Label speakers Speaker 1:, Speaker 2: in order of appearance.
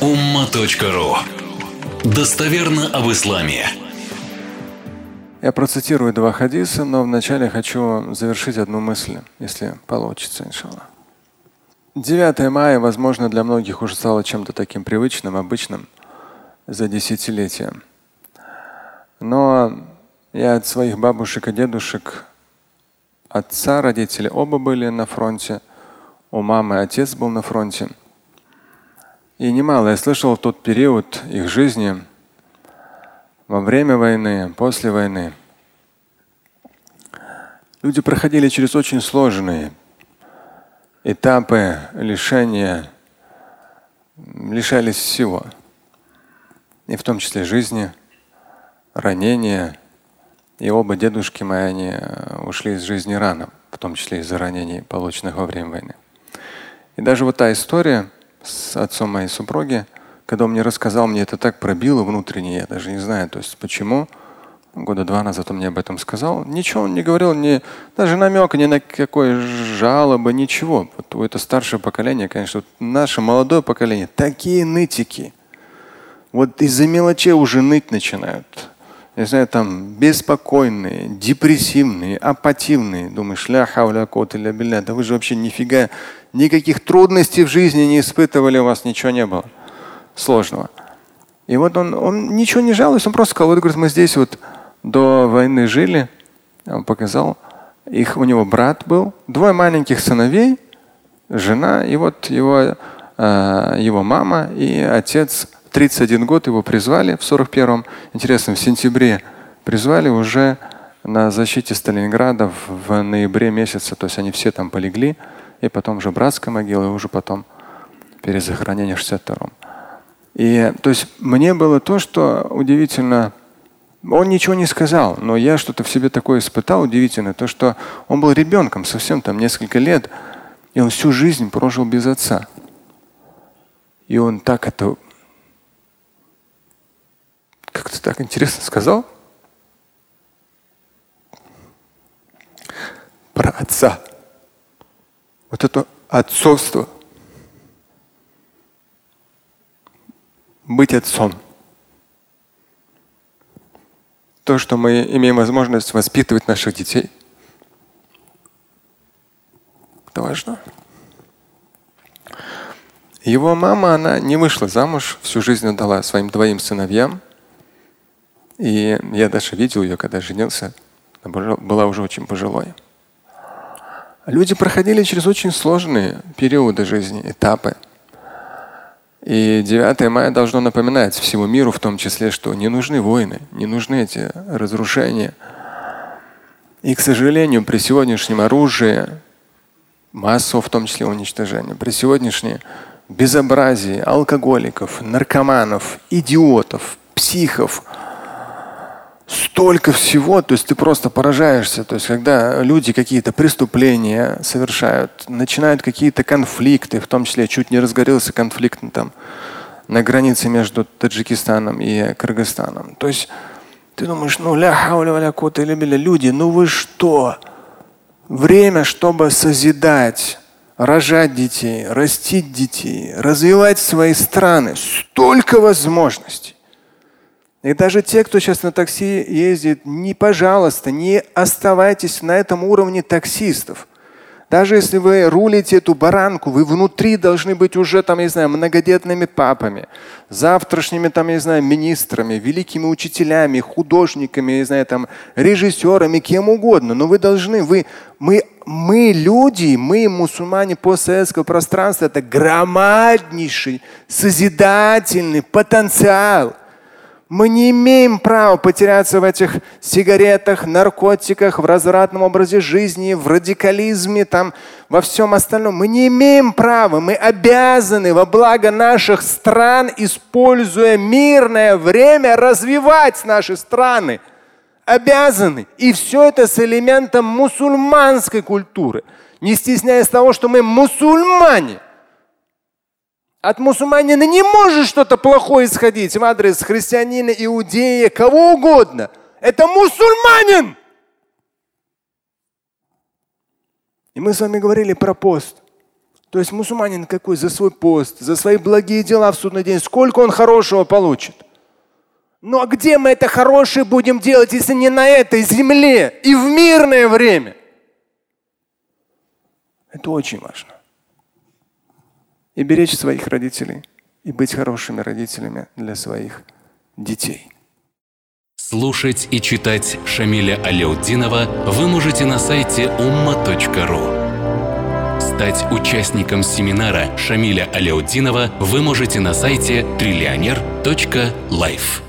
Speaker 1: umma.ru Достоверно об исламе.
Speaker 2: Я процитирую два хадиса, но вначале хочу завершить одну мысль, если получится, иншаллах. 9 мая, возможно, для многих уже стало чем-то таким привычным, обычным за десятилетия. Но я от своих бабушек и дедушек, отца, родители оба были на фронте, у мамы отец был на фронте. И немало я слышал в тот период их жизни, во время войны, после войны. Люди проходили через очень сложные этапы лишения, лишались всего. И в том числе жизни, ранения. И оба дедушки мои, они э, ушли из жизни рано, в том числе из-за ранений, полученных во время войны. И даже вот та история с отцом моей супруги, когда он мне рассказал, мне это так пробило внутренне, я даже не знаю, то есть почему. Года два назад он мне об этом сказал. Ничего он не говорил, ни, даже намека, ни на какой жалобы, ничего. Вот у это старшее поколение, конечно, вот наше молодое поколение, такие нытики. Вот из-за мелочей уже ныть начинают. Я знаю, там беспокойные, депрессивные, апативные. Думаешь, ля хауля кот или билля. Да вы же вообще нифига, никаких трудностей в жизни не испытывали, у вас ничего не было сложного. И вот он, он ничего не жалуется, он просто сказал, вот говорит, мы здесь вот до войны жили, он показал, их, у него брат был, двое маленьких сыновей, жена, и вот его, э, его мама и отец 31 год его призвали в 41-м. Интересно, в сентябре призвали уже на защите Сталинграда в ноябре месяце. То есть они все там полегли. И потом уже братская могила, и уже потом перезахоронение в 62-м. И то есть мне было то, что удивительно, он ничего не сказал, но я что-то в себе такое испытал удивительно, то, что он был ребенком совсем там несколько лет, и он всю жизнь прожил без отца. И он так это как ты так интересно сказал? Про отца. Вот это отцовство. Быть отцом. То, что мы имеем возможность воспитывать наших детей. Это важно. Его мама, она не вышла замуж, всю жизнь отдала своим двоим сыновьям. И я даже видел ее, когда женился. Она была уже очень пожилой. Люди проходили через очень сложные периоды жизни, этапы. И 9 мая должно напоминать всему миру, в том числе, что не нужны войны, не нужны эти разрушения. И, к сожалению, при сегодняшнем оружии, массового в том числе уничтожения, при сегодняшнем безобразии алкоголиков, наркоманов, идиотов, психов – столько всего, то есть ты просто поражаешься. То есть когда люди какие-то преступления совершают, начинают какие-то конфликты, в том числе чуть не разгорелся конфликт там на границе между Таджикистаном и Кыргызстаном. То есть ты думаешь, ну ля хауля валя кота или люди, ну вы что? Время, чтобы созидать, рожать детей, растить детей, развивать свои страны. Столько возможностей. И даже те, кто сейчас на такси ездит, не, пожалуйста, не оставайтесь на этом уровне таксистов. Даже если вы рулите эту баранку, вы внутри должны быть уже там, я знаю, многодетными папами, завтрашними там, я знаю, министрами, великими учителями, художниками, я знаю, там, режиссерами, кем угодно. Но вы должны, вы, мы, мы люди, мы мусульмане постсоветского пространства, это громаднейший созидательный потенциал – мы не имеем права потеряться в этих сигаретах, наркотиках, в развратном образе жизни, в радикализме, там, во всем остальном. Мы не имеем права, мы обязаны во благо наших стран, используя мирное время, развивать наши страны. Обязаны. И все это с элементом мусульманской культуры. Не стесняясь того, что мы мусульмане. От мусульманина не может что-то плохое исходить в адрес христианина, иудея, кого угодно. Это мусульманин. И мы с вами говорили про пост. То есть мусульманин какой за свой пост, за свои благие дела в судный день, сколько он хорошего получит. Но ну, а где мы это хорошее будем делать, если не на этой земле и в мирное время? Это очень важно. И беречь своих родителей, и быть хорошими родителями для своих детей.
Speaker 1: Слушать и читать Шамиля Аляутдинова вы можете на сайте umma.ru. Стать участником семинара Шамиля Аляутдинова вы можете на сайте триллионер.life.